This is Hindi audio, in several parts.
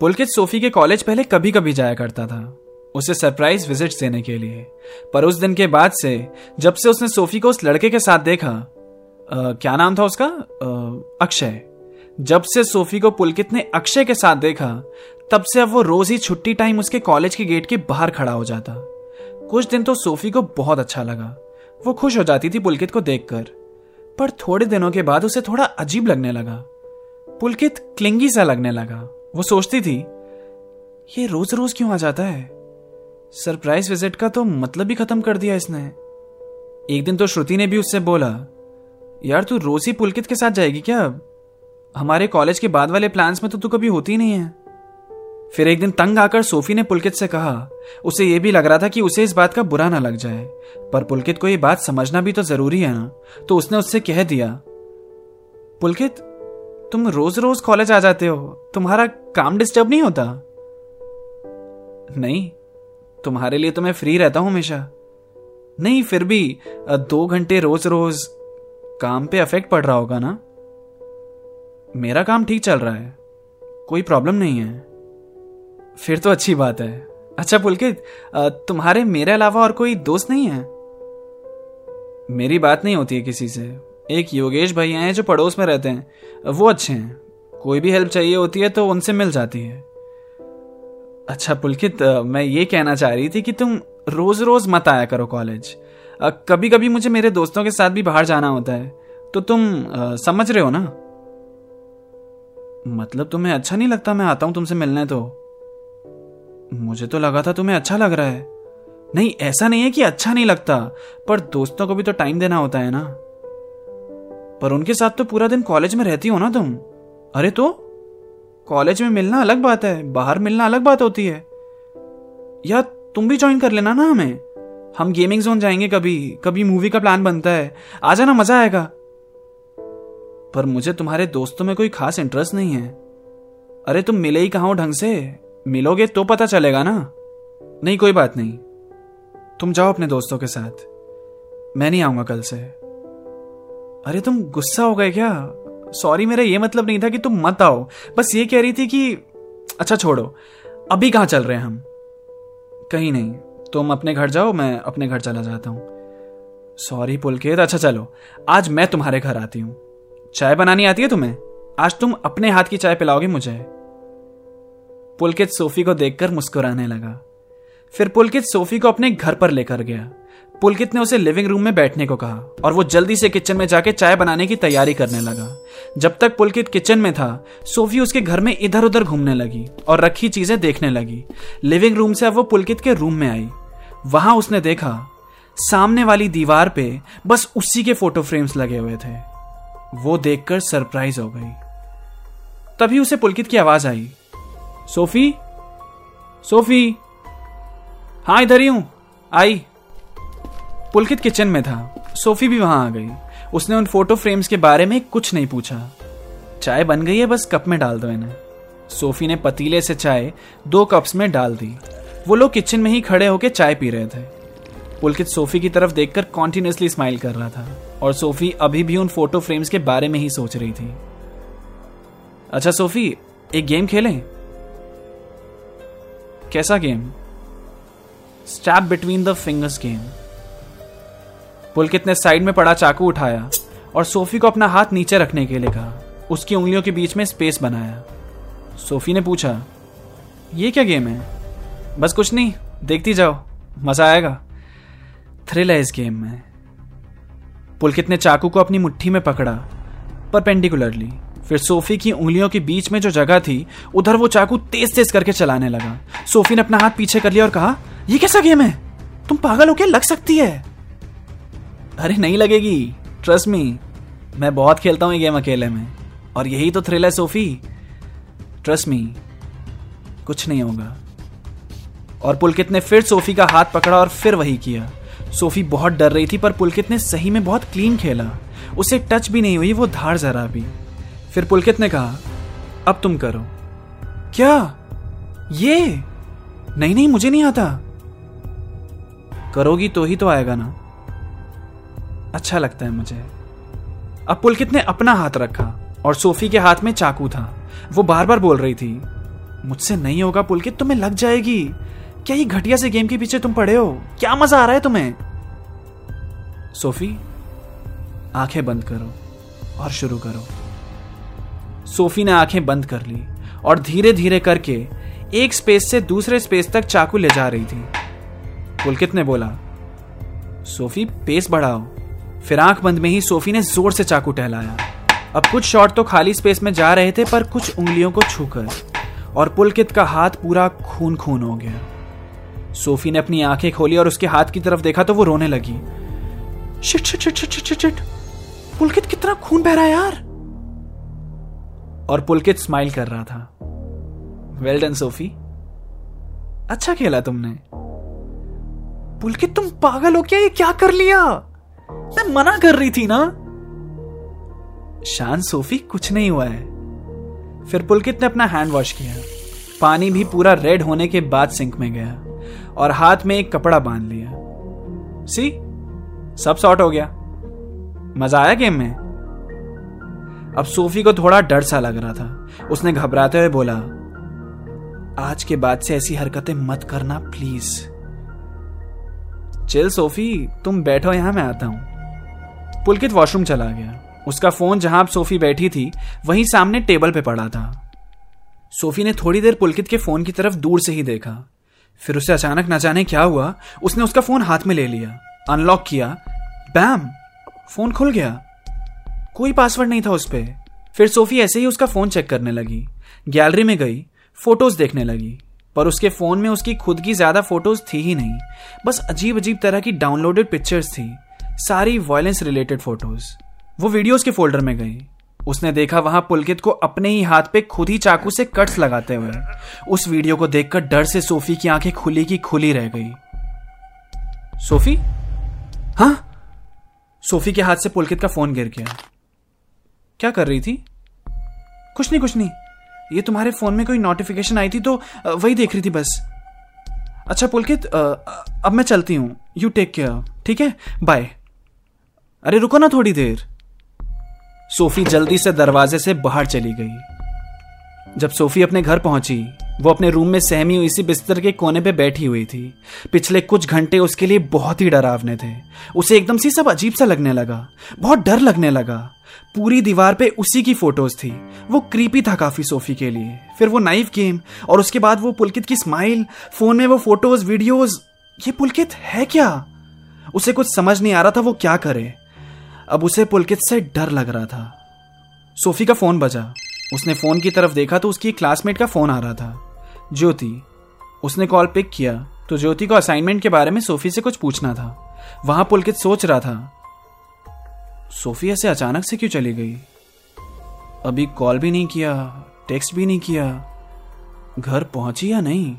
पुलकित सोफी के कॉलेज पहले कभी कभी जाया करता था। उसे सरप्राइज़ विज़िट देने के लिए। पर उस दिन के बाद से जब से उसने सोफी को उस लड़के के साथ देखा आ, क्या नाम था उसका? अक्षय। जब से सोफी को पुलकित ने अक्षय के साथ देखा तब से अब वो रोज ही छुट्टी टाइम उसके कॉलेज के गेट के बाहर खड़ा हो जाता। कुछ दिन तो सोफी को बहुत अच्छा लगा। वो खुश हो जाती थी पुलकित को देखकर। पर थोड़े दिनों के बाद उसे थोड़ा अजीब लगने लगा। पुलकित क्लिंगी सा लगने लगा। वो सोचती थी, ये रोज रोज क्यों आ जाता है? सरप्राइज़ विज़िट का तो मतलब ही खत्म कर दिया इसने। एक दिन तो श्रुति ने भी उससे बोला, यार, तू रोज ही पुलकित के साथ जाएगी क्या? हमारे कॉलेज के बाद वाले प्लान्स में तो तू कभी होती नहीं है। फिर एक दिन तंग आकर सोफी ने पुलकित से कहा, उसे यह भी लग रहा था कि उसे इस बात का बुरा ना लग जाए, पर पुलकित को यह बात समझना भी तो ज़रूरी है ना? तो उसने उससे कह दिया, पुलकित तुम रोज रोज कॉलेज आ जाते हो। तुम्हारा काम डिस्टर्ब नहीं होता? नहीं, तुम्हारे लिए तो मैं फ्री रहता हूँ हमेशा। नहीं, फिर भी दो घंटे रोज रोज काम पे अफेक्ट पड़ रहा होगा ना? मेरा काम ठीक चल रहा है। कोई प्रॉब्लम नहीं है। फिर तो अच्छी बात है। अच्छा पुलकित तुम्हारे मेरे अलावा और कोई दोस्त नहीं है? मेरी बात नहीं होती है किसी से। एक योगेश भैया हैं जो पड़ोस में रहते हैं। वो अच्छे हैं। कोई भी हेल्प चाहिए होती है तो उनसे मिल जाती है। अच्छा पुलकित मैं ये कहना चाह रही थी कि तुम रोज रोज मत आया करो कॉलेज कभी कभी मुझे मेरे दोस्तों के साथ भी बाहर जाना होता है। तो तुम आ, समझ रहे हो ना? मतलब तुम्हें अच्छा नहीं लगता मैं आता हूँ तुमसे मिलने तो? मुझे तो लगा था तुम्हें अच्छा लग रहा है। नहीं ऐसा नहीं है कि अच्छा नहीं लगता पर दोस्तों को भी तो टाइम देना होता है ना। पर उनके साथ तो पूरा दिन कॉलेज में रहती हो ना तुम? अरे तो? कॉलेज में मिलना अलग बात है, बाहर मिलना अलग बात होती है। या तुम भी ज्वाइन कर लेना ना हमें? हम गेमिंग जोन जाएँगे कभी कभी मूवी का प्लान बनता है। आ जाना, मज़ा आएगा। पर मुझे तुम्हारे दोस्तों में कोई खास इंटरेस्ट नहीं है। अरे तुम मिले ही कहा हो ढंग से? मिलोगे तो पता चलेगा ना? नहीं, कोई बात नहीं। तुम जाओ अपने दोस्तों के साथ। मैं नहीं आऊँगा कल से। अरे तुम गुस्सा हो गए क्या? सॉरी मेरा ये मतलब नहीं था कि तुम मत आओ। बस ये कह रही थी कि अच्छा छोड़ो, अभी कहाँ चल रहे हैं हम? कहीं नहीं, तुम अपने घर जाओ, मैं अपने घर चला जाता हूँ। सॉरी पुलकेत अच्छा चलो, आज मैं तुम्हारे घर आती हूँ। चाय बनानी आती है तुम्हें? आज तुम अपने हाथ की चाय पिलाओगे मुझे। पुलकित सोफी को देखकर मुस्कुराने लगा। फिर पुलकित सोफी को अपने घर पर लेकर गया। पुलकित ने उसे लिविंग रूम में बैठने को कहा और वो जल्दी से किचन में जाके चाय बनाने की तैयारी करने लगा। जब तक पुलकित किचन में था, सोफी उसके घर में इधर उधर घूमने लगी और रखी चीज़ें देखने लगी। लिविंग रूम से अब वो पुलकित के रूम में आई। वहाँ उसने देखा, सामने वाली दीवार पे बस उसी के फ़ोटो फ्रेम्स लगे हुए थे। वो देखकर सरप्राइज़ हो गई। तभी उसे पुलकित की आवाज़ आई। सोफी? सोफी? हाँ इधर ही हूँ। आई। पुलकित किचन में था। सोफी भी वहाँ आ गई। उसने उन फ़ोटो फ्रेम्स के बारे में कुछ नहीं पूछा। चाय बन गई है, बस कप में डाल दो इन्हें। सोफी ने पतीले से चाय दो कप्स में डाल दी। वो लोग किचन में ही खड़े होकर चाय पी रहे थे। पुलकित सोफी की तरफ़ देखकर कॉन्टिन्यूसली स्माइल कर रहा था और सोफी अभी भी उन फ़ोटो फ्रेम्स के बारे में ही सोच रही थी। अच्छा सोफी, एक गेम खेलें? कैसा game? Stab between the fingers game Pulkit ने साइड में पड़ा चाकू उठाया और सोफी को अपना हाथ नीचे रखने के लिए कहा। उसकी उंगलियों के बीच में स्पेस बनाया। सोफी ने पूछा, ये क्या गेम है? बस कुछ नहीं, देखती जाओ, मज़ा आएगा। थ्रिल है इस गेम में। पुलकित ने चाकू को अपनी मुट्ठी में पकड़ा, परपेंडिकुलरली। फिर सोफी की उंगलियों के बीच में जो जगह थी, उधर वो चाकू तेज तेज करके चलाने लगा। सोफी ने अपना हाथ पीछे कर लिया और कहा यह कैसा गेम है? तुम पागल हो क्या लग सकती है। अरे नहीं लगेगी ट्रस्ट मी मैं बहुत खेलता हूँ ये गेम अकेले में। और यही तो थ्रिल है, सोफी। ट्रस्ट मी कुछ नहीं होगा। और पुलकित ने फिर सोफी का हाथ पकड़ा और फिर वही किया। सोफी बहुत डर रही थी, पर पुलकित ने सही में बहुत क्लीन खेला। उसे टच भी नहीं हुई, वो धार जरा भी। फिर पुलकित ने कहा, अब तुम करो। क्या? ये? नहीं नहीं, मुझे नहीं आता। करोगी तो ही तो आएगा ना। अच्छा लगता है मुझे। अब पुलकित ने अपना हाथ रखा और सोफी के हाथ में चाकू था। वो बार बार बोल रही थी, मुझसे नहीं होगा पुलकित तुम्हें लग जाएगी। क्या ये घटिया से गेम के पीछे तुम पड़े हो? क्या मज़ा आ रहा है तुम्हें? सोफी, आँखें बंद करो और शुरू करो। सोफी ने आँखें बंद कर ली और धीरे धीरे करके एक स्पेस से दूसरे स्पेस तक चाकू ले जा रही थी। पुलकित ने बोला, सोफी, पेस बढ़ाओ। फिर आँख बंद में ही सोफी ने ज़ोर से चाकू टहलाया। अब कुछ शॉट तो खाली स्पेस में जा रहे थे, पर कुछ उंगलियों को छूकर, और पुलकित का हाथ पूरा खून खून हो गया। सोफी ने अपनी आँखें खोली और उसके हाथ की तरफ़ देखा तो वो रोने लगी। Shit shit shit shit shit shit, Pulkit कितना खून बह रहा है यार! और पुलकित स्माइल कर रहा था। Well done Sophie. अच्छा खेला तुमने। पुलकित, तुम पागल हो क्या? ये क्या कर लिया? मैं मना कर रही थी ना? शान सोफी, कुछ नहीं हुआ है। फिर पुलकित ने अपना हैंड वॉश किया। पानी भी पूरा रेड होने के बाद सिंक में गया और हाथ में एक कपड़ा बाँध लिया। सी सब सॉर्ट हो गया। मज़ा आया गेम में? अब सोफी को थोड़ा डर सा लग रहा था। उसने घबराते हुए बोला, आज के बाद से ऐसी हरकतें मत करना प्लीज़ चिल सोफी, तुम बैठो, यहाँ मैं आता हूँ। पुलकित वॉशरूम चला गया। उसका फ़ोन जहाँ सोफी बैठी थी, वहीं सामने टेबल पे पड़ा था। सोफी ने थोड़ी देर पुलकित के फ़ोन की तरफ़ दूर से ही देखा। फिर उसे अचानक न जाने क्या हुआ, उसने उसका फ़ोन हाथ में ले लिया। अनलॉक किया। बैम फ़ोन खुल गया। कोई पासवर्ड नहीं था उस पर फिर सोफी ऐसे ही उसका फ़ोन चेक करने लगी। गैलरी में गई फ़ोटोज़ देखने लगी। पर उसके फ़ोन में उसकी खुद की ज़्यादा फ़ोटोज़ थी ही नहीं। बस अजीब अजीब तरह की डाउनलोडेड पिक्चर्स थी। सारी वायलेंस रिलेटेड फ़ोटोज़ वो वीडियोस के फोल्डर में गई। उसने देखा वहाँ पुलकित को अपने ही हाथ पे खुद ही चाकू से कट्स लगाते हुए। उस वीडियो को देखकर डर से सोफी की आँखें खुली की खुली रह गई। सोफी? हाँ? सोफी के हाथ से पुलकित का फ़ोन गिर गया। क्या कर रही थी? कुछ नहीं कुछ नहीं। ये तुम्हारे फ़ोन में कोई नोटिफिकेशन आई थी तो वही देख रही थी बस। अच्छा पुलकित अब मैं चलती हूँ। यू टेक केयर ठीक है? बाय अरे रुको ना थोड़ी देर। सोफी जल्दी से दरवाजे से बाहर चली गई। जब सोफी अपने घर पहुँची, वो अपने रूम में सहमी हुई इसी बिस्तर के कोने पे बैठी हुई थी। पिछले कुछ घंटे उसके लिए बहुत ही डरावने थे। उसे एकदम से सब अजीब सा लगने लगा, बहुत डर लगने लगा। पूरी दीवार पे उसी की फ़ोटोज़ थी। वो क्रीपी था काफ़ी सोफी के लिए। फिर वो नाइफ गेम और उसके बाद वो पुलकित की स्माइल फ़ोन में वो फ़ोटोज़ वीडियोज़ ये पुलकित है क्या? उसे कुछ समझ नहीं आ रहा था वो क्या करे। अब उसे पुलकित से डर लग रहा था। सोफी का फ़ोन बजा। उसने फ़ोन की तरफ़ देखा तो उसकी क्लासमेट का फ़ोन आ रहा था। ज्योति। उसने कॉल पिक किया। तो ज्योति को असाइनमेंट के बारे में सोफी से कुछ पूछना था। वहाँ पुलकित सोच रहा था, सोफी, ऐसे अचानक से क्यों चली गई? अभी कॉल भी नहीं किया टेक्स्ट भी नहीं किया। घर पहुँची या नहीं?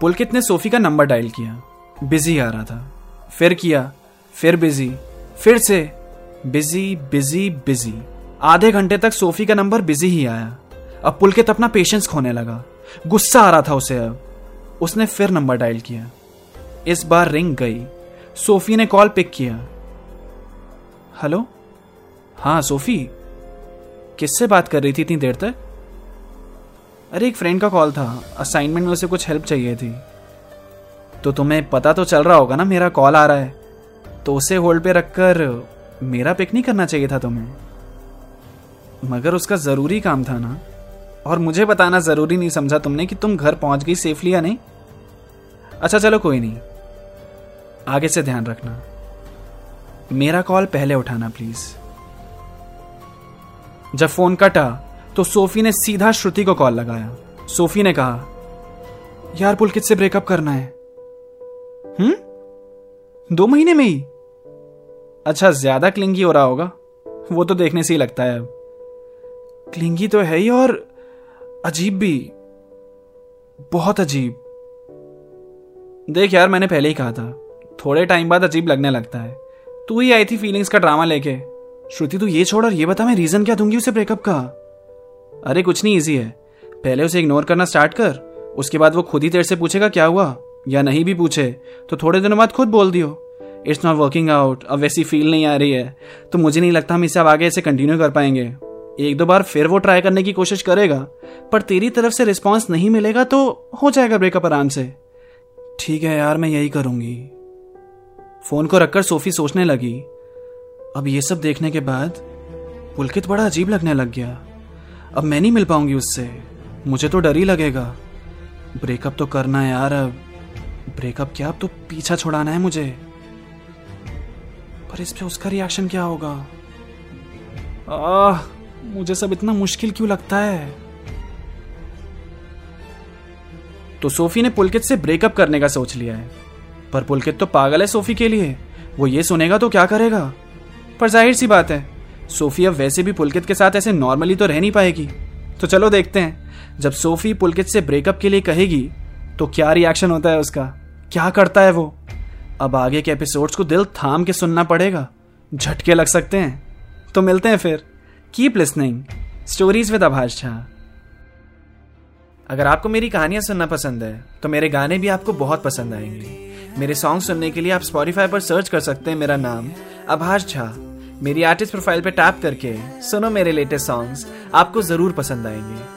पुलकित ने सोफी का नंबर डायल किया। बिज़ी आ रहा था। फिर किया, फिर बिज़ी फिर से बिज़ी बिज़ी बिज़ी आधे घंटे तक सोफी का नंबर बिज़ी ही आया। अब पुलकित अपना पेशेंस खोने लगा। गुस्सा आ रहा था उसे अब। उसने फिर नंबर डायल किया। इस बार रिंग गई। सोफी ने कॉल पिक किया। हेलो हाँ सोफी। किससे बात कर रही थी इतनी देर तक? अरे, एक फ्रेंड का कॉल था। असाइनमेंट में उसे कुछ हेल्प चाहिए थी। तो तुम्हें पता तो चल रहा होगा ना, मेरा कॉल आ रहा है। तो उसे होल्ड पे रखकर मेरा पिक नहीं करना चाहिए था तुम्हें। मगर उसका ज़रूरी काम था ना। और मुझे बताना ज़रूरी नहीं समझा तुमने कि तुम घर पहुँच गई सेफली या नहीं। अच्छा चलो कोई नहीं। आगे से ध्यान रखना। मेरा कॉल पहले उठाना प्लीज़ जब फ़ोन कटा तो सोफी ने सीधा श्रुति को कॉल लगाया। सोफी ने कहा, यार पुलकित से ब्रेकअप करना है? हम्म? दो महीने में ही। अच्छा ज़्यादा क्लिंगी हो रहा होगा। वो तो देखने से ही लगता है अब। क्लिंगी तो है ही और अजीब भी। बहुत अजीब। देख यार, मैंने पहले ही कहा था, थोड़े टाइम बाद अजीब लगने लगता है। तू ही आई थी फीलिंग्स का ड्रामा लेके। श्रुति, तू ये छोड़ और ये बता, मैं रीजन क्या दूँगी उसे ब्रेकअप का? अरे, कुछ नहीं इजी है। पहले उसे इग्नोर करना स्टार्ट कर, उसके बाद वो खुद ही तेरे से पूछेगा क्या हुआ, या नहीं भी पूछे तो थोड़े दिनों बाद खुद बोल दियो। इट्स नॉट वर्किंग आउट अब वैसी फील नहीं आ रही है। तो मुझे नहीं लगता हम इसे अब आगे ऐसे कंटिन्यू कर पाएँगे। एक दो बार फिर वो ट्राई करने की कोशिश करेगा। पर तेरी तरफ़ से रिस्पॉन्स नहीं मिलेगा तो हो जाएगा ब्रेकअप आराम से। ठीक है यार, मैं यही करूँगी। फ़ोन को रखकर सोफी सोचने लगी। अब ये सब देखने के बाद पुलकित बड़ा अजीब लगने लग गया। अब मैं नहीं मिल पाऊँगी उससे। मुझे तो डर ही लगेगा। ब्रेकअप तो करना है यार, अब ब्रेकअप क्या? अब तो पीछा छुड़ाना है मुझे। पर इस पे उसका रिएक्शन क्या होगा? आह, मुझे सब इतना मुश्किल क्यों लगता है? तो सोफी ने पुलकित से ब्रेकअप करने का सोच लिया है। पर पुलकित तो पागल है सोफी के लिए। वो ये सुनेगा तो क्या करेगा? पर ज़ाहिर सी बात है, सोफी अब वैसे भी पुलकित के साथ ऐसे नॉर्मली तो रह नहीं पाएगी। तो चलो देखते हैं। जब सोफी पुलकित से ब्रेकअप के लिए कहेगी तो क्या रिएक्शन होता है उसका? क्या करता है वो? अब आगे के एपिसोड्स को दिल थाम के सुनना पड़ेगा। झटके लग सकते हैं। तो मिलते हैं फिर। Keep listening stories with Abhash Jha अगर आपको मेरी कहानियाँ सुनना पसंद है तो मेरे गाने भी आपको बहुत पसंद आएँगे। मेरे सॉन्ग सुनने के लिए आप स्पॉटिफाई पर सर्च कर सकते हैं। मेरा नाम आभाष झा मेरी आर्टिस्ट प्रोफ़ाइल पर टैप करके सुनो मेरे लेटेस्ट सॉन्ग्स आपको ज़रूर पसंद आएँगे।